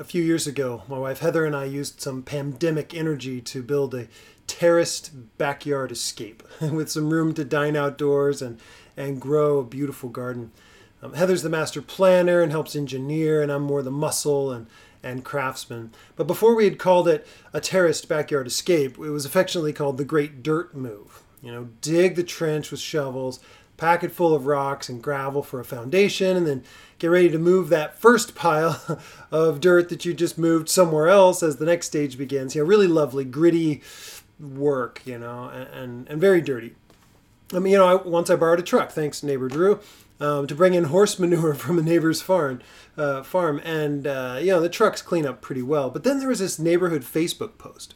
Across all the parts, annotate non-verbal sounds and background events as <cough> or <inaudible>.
a few years ago, my wife Heather and I used some pandemic energy to build a terraced backyard escape <laughs> with some room to dine outdoors and, and grow a beautiful garden. Um, Heather's the master planner and helps engineer, and I'm more the muscle and, and craftsman. But before we had called it a terraced backyard escape, it was affectionately called the Great Dirt Move. You know, dig the trench with shovels, pack it full of rocks and gravel for a foundation, and then get ready to move that first pile <laughs> of dirt that you just moved somewhere else as the next stage begins. You know, really lovely, gritty work, you know, and, and, and very dirty. I mean, you know, I, once I borrowed a truck, thanks neighbor Drew, um, to bring in horse <laughs> manure from a neighbor's farm, uh, farm, and uh, you know the trucks clean up pretty well. But then there was this neighborhood Facebook post,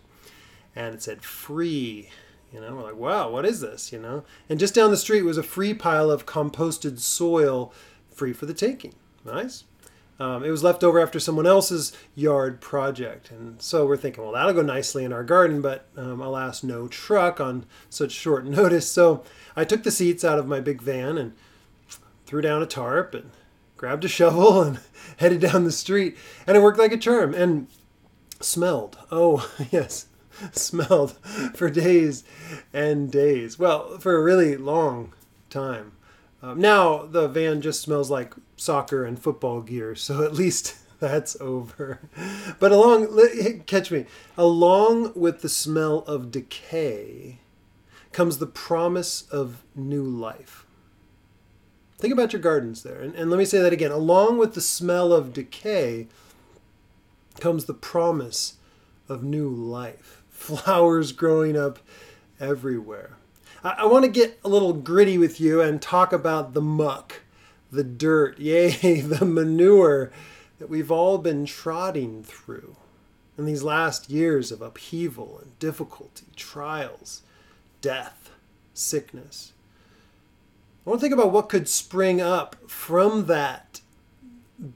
and it said free you know, we're like, wow, what is this? You know, and just down the street was a free pile of composted soil, free for the taking. Nice. Um, it was left over after someone else's yard project, and so we're thinking, well, that'll go nicely in our garden. But um, alas, no truck on such short <laughs> notice. So I took the seats out of my big van and threw down a tarp and grabbed a shovel <laughs> and headed down the street, and it worked like a charm and smelled. Oh <laughs> yes, <laughs> smelled for days and days. Well, for a really long time. Um, now the van just smells like soccer and football gear, so at least <laughs> that's over. But along, catch me, along with the smell of decay comes the promise of new life. Think about your gardens there. And, and let me say that again. Along with the smell of decay comes the promise of new life flowers growing up everywhere. I, I want to get a little gritty with you and talk about the muck, the dirt, <laughs> yay, the manure that we've all been trotting through in these last years of upheaval and difficulty, trials, death, sickness. I want to think about what could spring up from that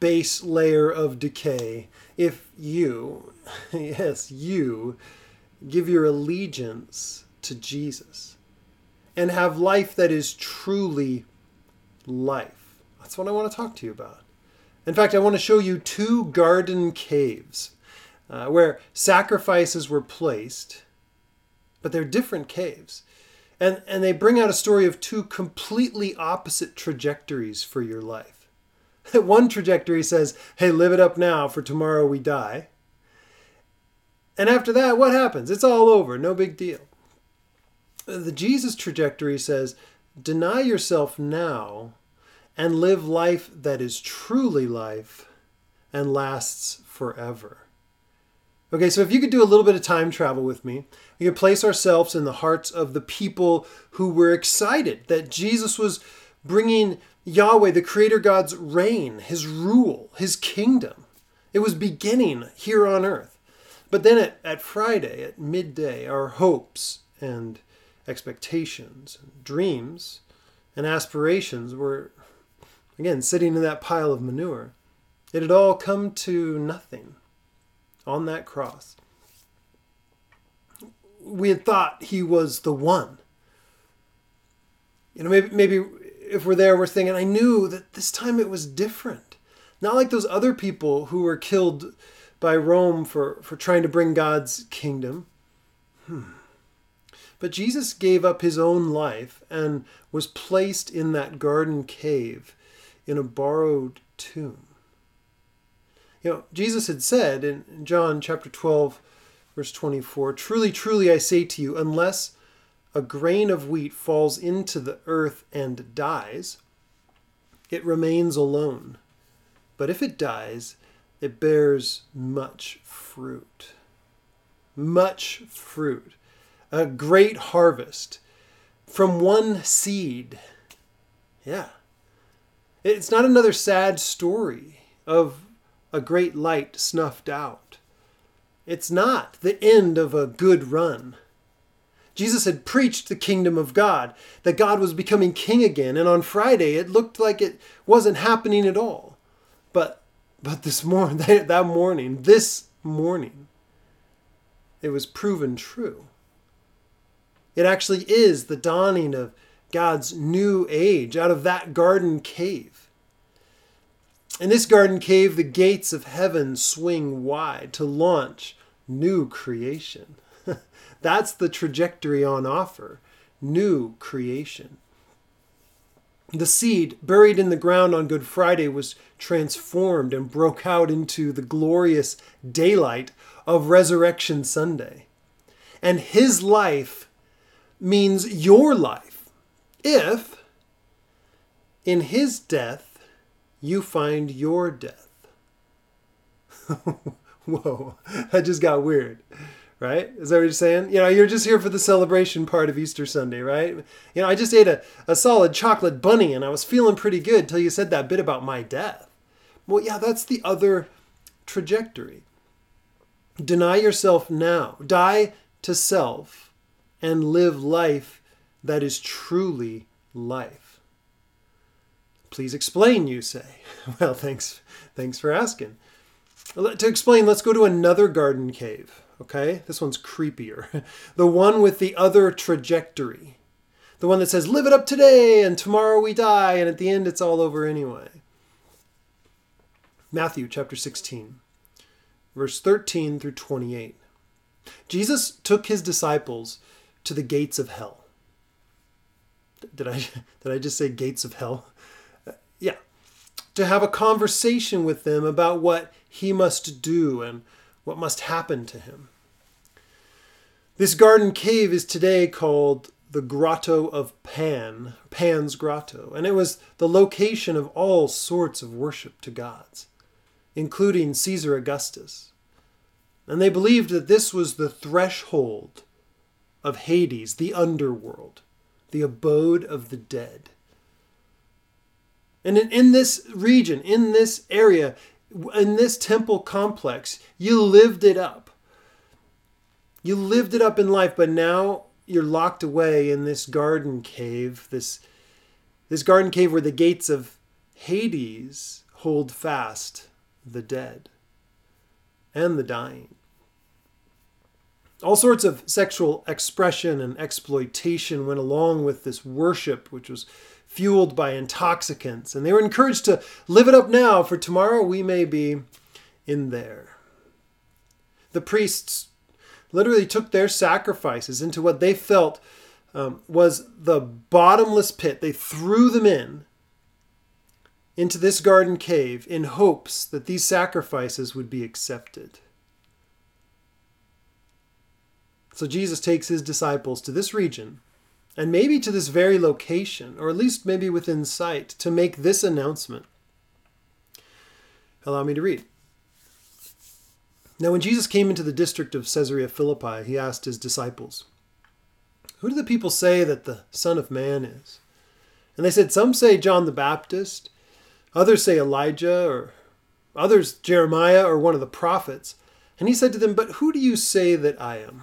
base layer of decay if you, <laughs> yes, you, give your allegiance to Jesus and have life that is truly life. That's what I want to talk to you about. In fact, I want to show you two garden caves uh, where sacrifices were placed, but they're different caves. And, and they bring out a story of two completely opposite trajectories for your life. <laughs> One trajectory says, hey, live it up now, for tomorrow we die. And after that, what happens? It's all over, no big deal. The Jesus trajectory says deny yourself now and live life that is truly life and lasts forever. Okay, so if you could do a little bit of time travel with me, we could place ourselves in the hearts of the people who were excited that Jesus was bringing Yahweh, the Creator God's reign, His rule, His kingdom. It was beginning here on earth. But then at, at Friday, at midday, our hopes and expectations and dreams and aspirations were, again, sitting in that pile of manure. It had all come to nothing on that cross. We had thought he was the one. You know, maybe, maybe if we're there, we're thinking, I knew that this time it was different. Not like those other people who were killed by Rome for, for trying to bring God's kingdom. Hmm. But Jesus gave up his own life and was placed in that garden cave in a borrowed tomb. You know, Jesus had said in John chapter 12, verse 24 Truly, truly, I say to you, unless a grain of wheat falls into the earth and dies, it remains alone. But if it dies, it bears much fruit. Much fruit. A great harvest from one seed. Yeah. It's not another sad story of a great light snuffed out. It's not the end of a good run. Jesus had preached the kingdom of God, that God was becoming king again, and on Friday it looked like it wasn't happening at all. But but this morning, <laughs> that morning, this morning, it was proven true. It actually is the dawning of God's new age out of that garden cave. In this garden cave, the gates of heaven swing wide to launch new creation. <laughs> That's the trajectory on offer new creation. The seed buried in the ground on Good Friday was transformed and broke out into the glorious daylight of Resurrection Sunday. And his life means your life if in his death you find your death. <laughs> Whoa, that just got weird right? Is that what you're saying? You know, you're just here for the celebration part of Easter Sunday, right? You know, I just ate a, a solid chocolate bunny and I was feeling pretty good till you said that bit about my death. Well, yeah, that's the other trajectory. Deny yourself now, die to self, and live life that is truly life. Please explain, you say. <laughs> Well, thanks, thanks for asking. To explain, let's go to another garden cave okay? This one's creepier. <laughs> the one with the other trajectory. The one that says, live it up today and tomorrow we die, and at the end it's all over anyway. Matthew chapter 16, verse 13 through 28. Jesus took his disciples to the gates of hell. Did I, <laughs> did I just say gates of hell? Uh, yeah. To have a conversation with them about what he must do and what must happen to him. This garden cave is today called the Grotto of Pan, Pan's Grotto, and it was the location of all sorts of worship to gods, including Caesar Augustus. And they believed that this was the threshold of Hades, the underworld, the abode of the dead. And in, in this region, in this area, in this temple complex, you lived it up. You lived it up in life, but now you're locked away in this garden cave, this this garden cave where the gates of Hades hold fast the dead and the dying. All sorts of sexual expression and exploitation went along with this worship, which was fueled by intoxicants, and they were encouraged to live it up now, for tomorrow we may be in there. The priests literally took their sacrifices into what they felt um, was the bottomless pit. They threw them in into this garden cave in hopes that these sacrifices would be accepted. So Jesus takes his disciples to this region and maybe to this very location, or at least maybe within sight, to make this announcement. Allow me to read. Now, when Jesus came into the district of Caesarea Philippi, he asked his disciples, Who do the people say that the Son of Man is? And they said, Some say John the Baptist, others say Elijah, or others Jeremiah, or one of the prophets. And he said to them, But who do you say that I am?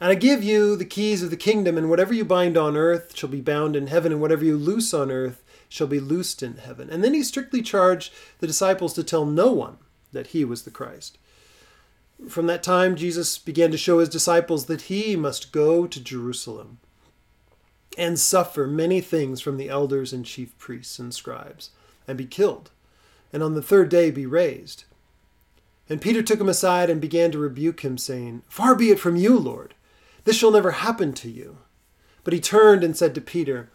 And I give you the keys of the kingdom, and whatever you bind on earth shall be bound in heaven, and whatever you loose on earth shall be loosed in heaven. And then he strictly charged the disciples to tell no one that he was the Christ. From that time, Jesus began to show his disciples that he must go to Jerusalem and suffer many things from the elders and chief priests and scribes, and be killed, and on the third day be raised. And Peter took him aside and began to rebuke him, saying, Far be it from you, Lord, this shall never happen to you. But he turned and said to Peter,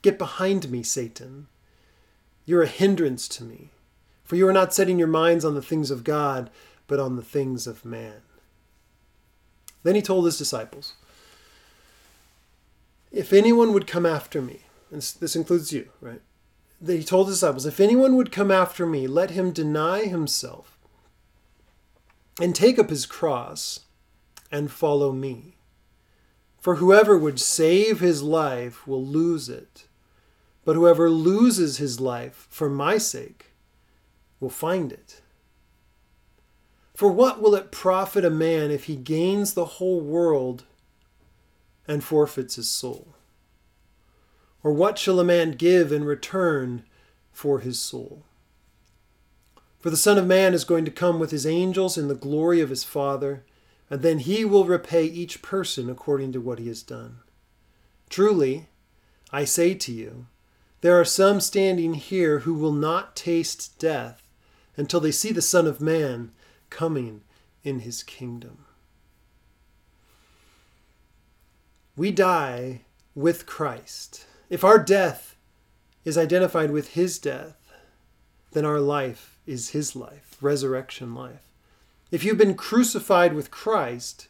Get behind me, Satan. You're a hindrance to me, for you are not setting your minds on the things of God, but on the things of man. Then he told his disciples, If anyone would come after me, and this includes you, right? He told his disciples, If anyone would come after me, let him deny himself and take up his cross and follow me. For whoever would save his life will lose it but whoever loses his life for my sake will find it. For what will it profit a man if he gains the whole world and forfeits his soul? Or what shall a man give in return for his soul? For the Son of Man is going to come with his angels in the glory of his Father, and then he will repay each person according to what he has done. Truly, I say to you, there are some standing here who will not taste death until they see the Son of Man coming in his kingdom. We die with Christ. If our death is identified with his death, then our life is his life, resurrection life. If you've been crucified with Christ,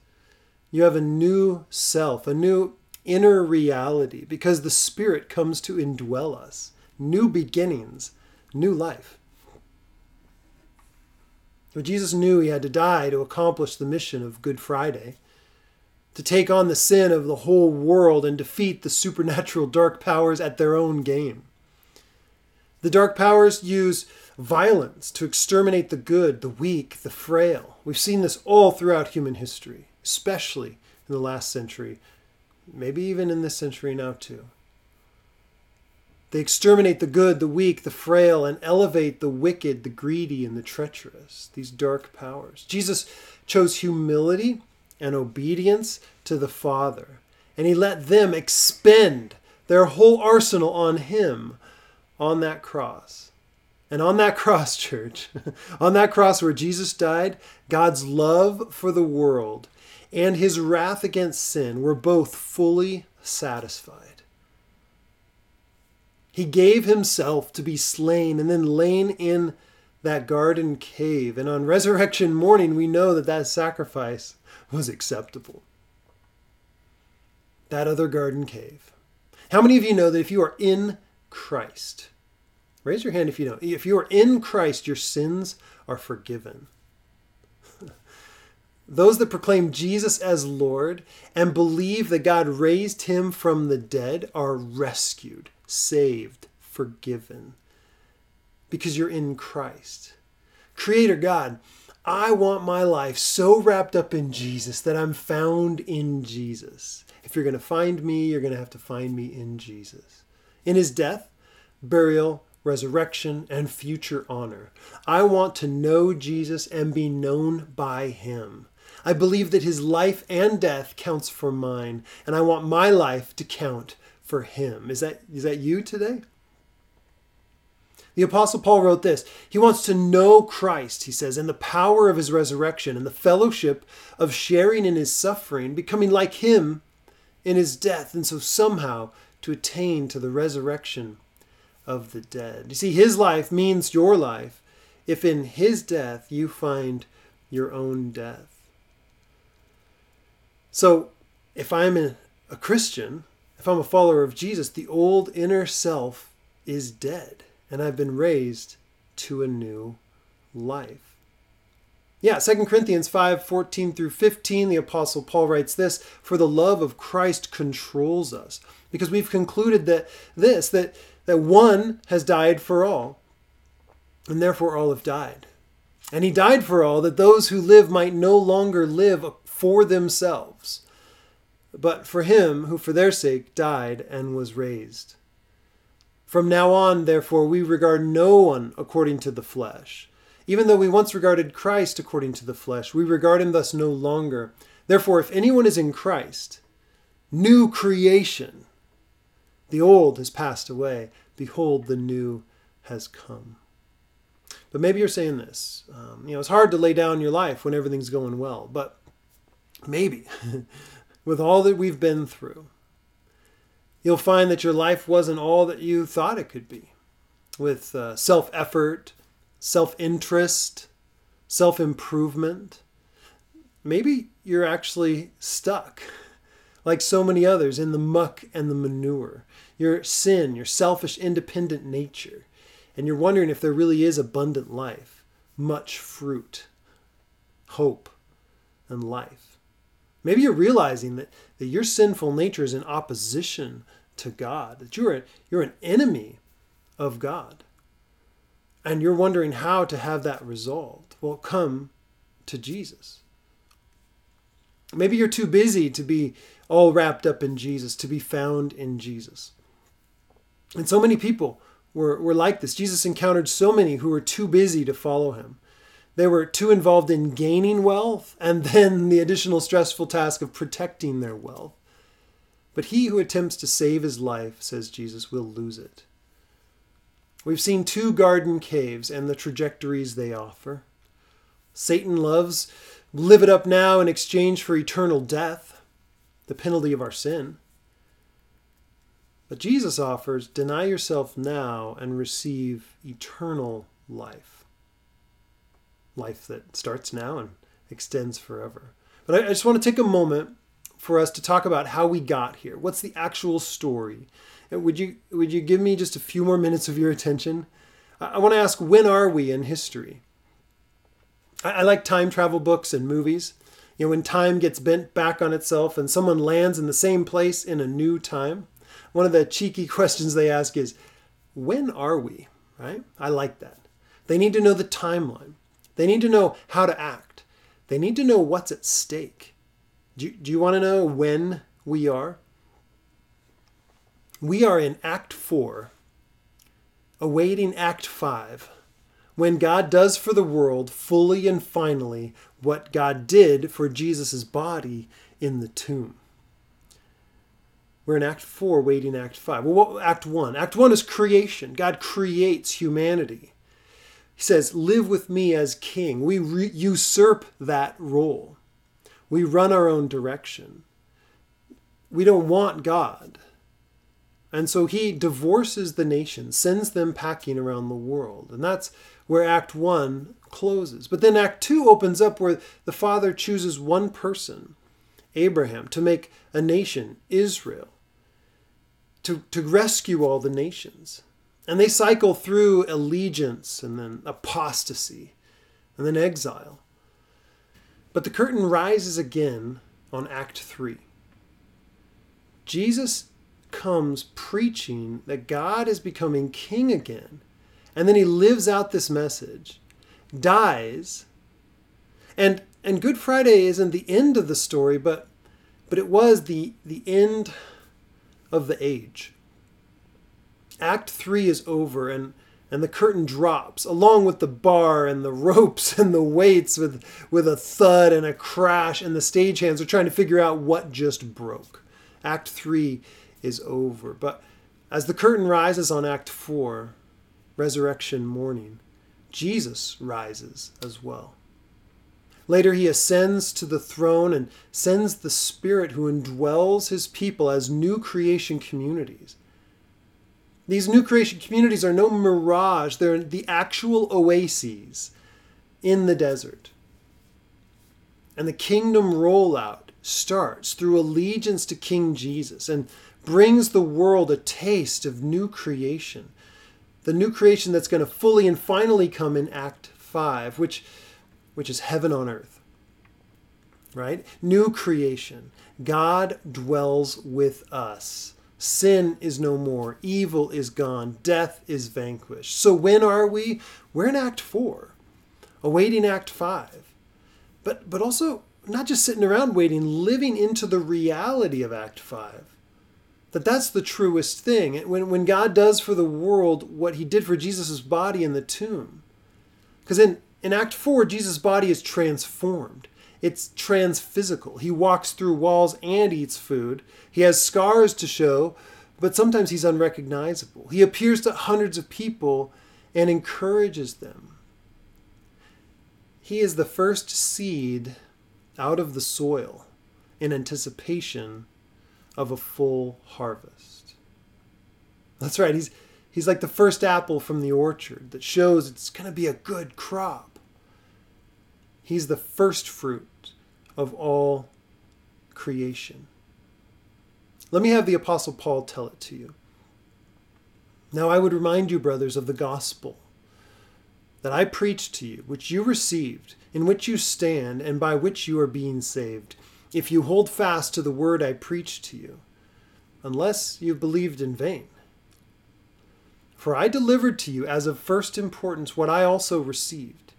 you have a new self, a new inner reality, because the Spirit comes to indwell us. New beginnings, new life. But Jesus knew he had to die to accomplish the mission of Good Friday, to take on the sin of the whole world and defeat the supernatural dark powers at their own game. The dark powers use violence to exterminate the good, the weak, the frail. We've seen this all throughout human history, especially in the last century, maybe even in this century now, too. They exterminate the good, the weak, the frail, and elevate the wicked, the greedy, and the treacherous, these dark powers. Jesus chose humility and obedience to the Father, and he let them expend their whole arsenal on him on that cross. And on that <laughs> cross, church, <laughs> on that cross where Jesus died, God's love for the world and his wrath against sin were both fully satisfied. He gave himself to be slain and then lain in that garden cave. And on resurrection morning, we know that that sacrifice was acceptable. That other garden cave. How many of you know that if you are in Christ, Raise your hand if you know. If you are in Christ, your sins are forgiven. <laughs> Those that proclaim Jesus as Lord and believe that God raised him from the dead are rescued, saved, forgiven. Because you're in Christ. Creator God, I want my life so wrapped up in Jesus that I'm found in Jesus. If you're going to find me, you're going to have to find me in Jesus. In his death, burial, resurrection, and future honor. I want to know Jesus and be known by him. I believe that his life and death counts for mine, and I want my life to count for him. Is that, is that you today? The Apostle Paul wrote this. He wants to know Christ, he says, and the power of his resurrection and the fellowship of sharing in his suffering, becoming like him in his death, and so somehow to attain to the resurrection of the dead. You see, his life means your life if in his death you find your own death. So, if I'm a, Christian, if I'm a follower of Jesus, the old inner self is dead, and I've been raised to a new life. Yeah, 2 Corinthians 5 14 through 15, the Apostle Paul writes this For the love of Christ controls us, because we've concluded that this, that that one has died for all, and therefore all have died. And he died for all, that those who live might no longer live for themselves, but for him who for their sake died and was raised. From now on, therefore, we regard no one according to the flesh. Even though we once regarded Christ according to the flesh, we regard him thus no longer. Therefore, if anyone is in Christ, new creation, the old has passed away. Behold, the new has come. But maybe you're saying this. Um, you know, it's hard to lay down your life when everything's going well. But maybe, <laughs> with all that we've been through, you'll find that your life wasn't all that you thought it could be. With uh, self effort, self interest, self improvement. Maybe you're actually stuck <laughs> like so many others, in the muck and the manure. Your sin, your selfish, independent nature. And you're wondering if there really is abundant life, much fruit, hope, and life. Maybe you're realizing that, that your sinful nature is in opposition to God, that you're, you're an enemy of God. And you're wondering how to have that resolved. Well, come to Jesus. Maybe you're too busy to be all wrapped up in Jesus, to be found in Jesus. And so many people were, were like this. Jesus encountered so many who were too busy to follow him. They were too involved in gaining wealth and <laughs> then the additional stressful task of protecting their wealth. But he who attempts to save his life, says Jesus, will lose it. We've seen two garden caves and the trajectories they offer. Satan loves live it up now in exchange for eternal death, the penalty of our sin. But Jesus offers deny yourself now and receive eternal life. Life that starts now and extends forever. But I, just want to take a moment for us to talk about how we got here. What's the actual story? Uh, would you would you give me just a few more minutes of your attention? I want to ask when are we in history? I, I like time travel books and movies. You know, when time gets bent back on itself and someone lands in the same place in a new time. One of the cheeky <laughs> questions they ask is, when are we? Right? I like that. They need to know the timeline. They need to know how to act. They need to know what's at stake. Do you, do you want to know when we are? We are in Act 4, awaiting Act 5, when God does for the world fully and finally what God did for Jesus' body in the tomb. We're in Act 4, waiting Act 5. Well, what, Act 1? Act 1 is creation. God creates humanity. He says, Live with me as king. We re- usurp that role. We run our own direction. We don't want God. And so he divorces the nations, sends them packing around the world. And that's where Act 1 closes. But then Act 2 opens up where the Father chooses one person, Abraham, to make a nation, Israel, to, to rescue all the nations. And they cycle through allegiance and then apostasy and then exile. But the curtain rises again on Act 3. Jesus comes preaching that God is becoming king again. And then he lives out this message, dies, and and Good Friday isn't the end of the story, but but it was the the end of the age. Act 3 is over and and the curtain drops along with the bar and the <laughs> ropes and the weights with with a thud and a crash and the stagehands are trying to figure out what just broke. Act 3 is over. But as the curtain rises on Act 4, resurrection morning, Jesus rises as well. Later, he ascends to the throne and sends the Spirit who indwells his people as new creation communities. These new creation communities are no mirage, they're the actual oases in the desert. And the kingdom rollout starts through allegiance to King Jesus. And brings the world a taste of new creation. The new creation that's going to fully and finally come in Act 5, which, which is heaven on earth. Right? New creation. God dwells with us. Sin is no more. Evil is gone. Death is vanquished. So when are we? We're in Act 4, awaiting Act 5. But, but also not just sitting around waiting, living into the reality of Act 5 that that's the truest thing. When, when God does for the world what he did for Jesus' body in the tomb. Because in, in Act 4, Jesus' body is transformed. It's transphysical. He walks through walls and eats food. He has scars to show, but sometimes he's unrecognizable. He appears to hundreds of people and encourages them. He is the first seed out of the soil in anticipation of a full harvest. That's right, he's, he's like the first apple from the orchard that shows it's going to be a good crop. He's the first fruit of all creation. Let me have the Apostle Paul tell it to you. Now I would remind you, brothers, of the gospel that I preached to you, which you received, in which you stand, and by which you are being saved if you hold fast to the word I preached to you, unless you've believed in vain. For I delivered to you as of first importance what I also received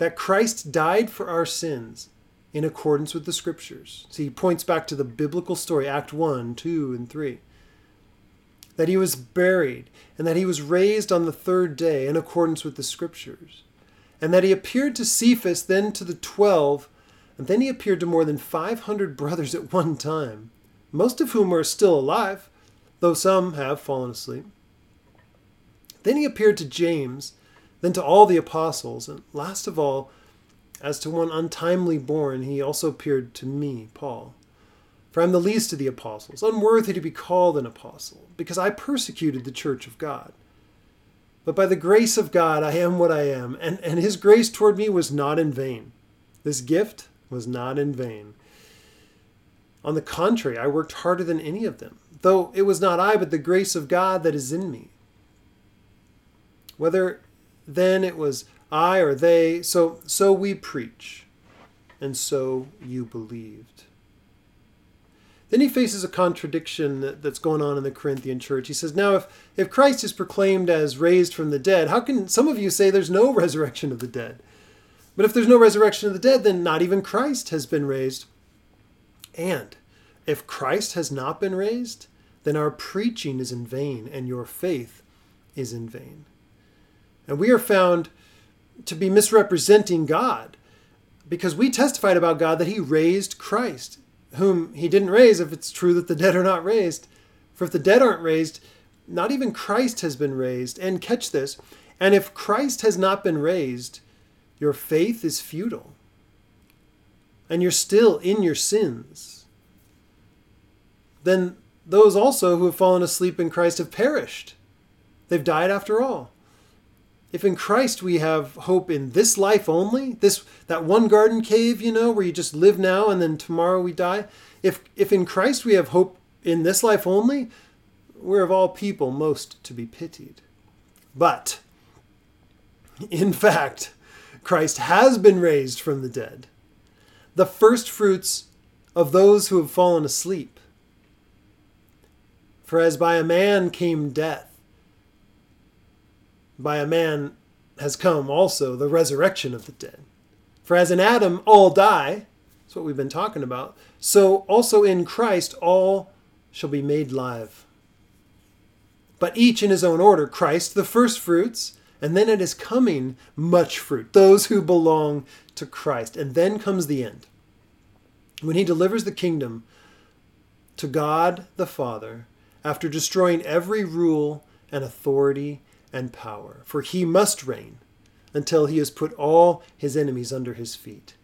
that Christ died for our sins in accordance with the Scriptures. See, he points back to the biblical story, Act 1, 2, and 3. That he was buried, and that he was raised on the third day in accordance with the Scriptures. And that he appeared to Cephas, then to the twelve, and then he appeared to more than 500 brothers at one time, most of whom are still alive, though some have fallen asleep. Then he appeared to James, then to all the apostles, and last of all, as to one untimely born, he also appeared to me, Paul. For I am the least of the apostles, unworthy to be called an apostle, because I persecuted the church of God. But by the grace of God I am what I am, and, and his grace toward me was not in vain. This gift was not in vain. On the contrary, I worked harder than any of them, though it was not I, but the grace of God that is in me. Whether then it was I or they, so so we preach, and so you believed. Then he faces a contradiction that, that's going on in the Corinthian church. He says, Now, if, if Christ is proclaimed as raised from the dead, how can some of you say there's no resurrection of the dead? But if there's no resurrection of the dead, then not even Christ has been raised. And if Christ has not been raised, then our preaching is in vain and your faith is in vain. And we are found to be misrepresenting God because we testified about God that he raised Christ, whom he didn't raise if it's true that the dead are not raised. For if the dead aren't raised, not even Christ has been raised. And catch this and if Christ has not been raised, your faith is futile. And you're still in your sins. Then those also who have fallen asleep in Christ have perished. They've died after all. If in Christ we have hope in this life only, this that one garden cave, you know, where you just live now and then tomorrow we die, if if in Christ we have hope in this life only, we're of all people most to be pitied. But in fact, Christ has been raised from the dead, the first fruits of those who have fallen asleep. For as by a man came death, by a man has come also the resurrection of the dead. For as in Adam all die, that's what we've been talking about, so also in Christ all shall be made live. But each in his own order Christ, the first fruits, and then at his coming, much fruit, those who belong to Christ. And then comes the end, when he delivers the kingdom to God the Father after destroying every rule and authority and power, for he must reign until he has put all his enemies under his feet.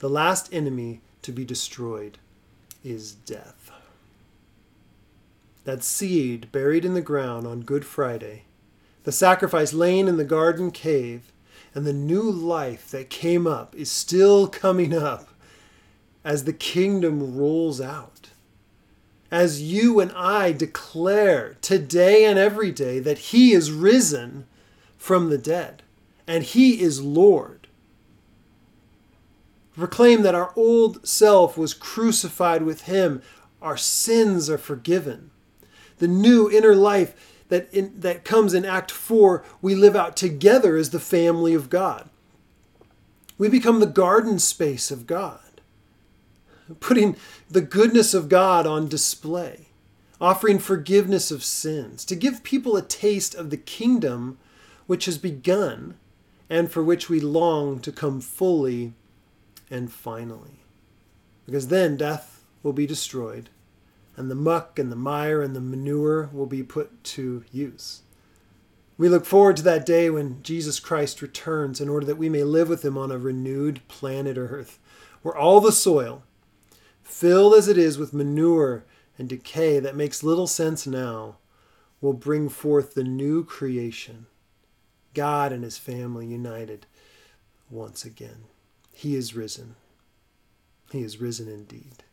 The last enemy to be destroyed is death. That seed buried in the ground on Good Friday, the sacrifice laying in the garden cave, and the new life that came up is still coming up as the kingdom rolls out as you and I declare today and every day that He is risen from the dead and He is Lord. Proclaim that our old self was crucified with Him, our sins are forgiven. The new inner life that, in, that comes in Act 4, we live out together as the family of God. We become the garden space of God putting the goodness of God on display, offering forgiveness of sins, to give people a taste of the kingdom which has begun and for which we long to come fully and finally. Because then death will be destroyed, and the muck and the mire and the manure will be put to use. We look forward to that day when Jesus Christ returns in order that we may live with him on a renewed planet Earth, where all the soil filled as it is with manure and decay that makes little sense now, will bring forth the new creation, God and his family united once again. He is risen. He is risen indeed.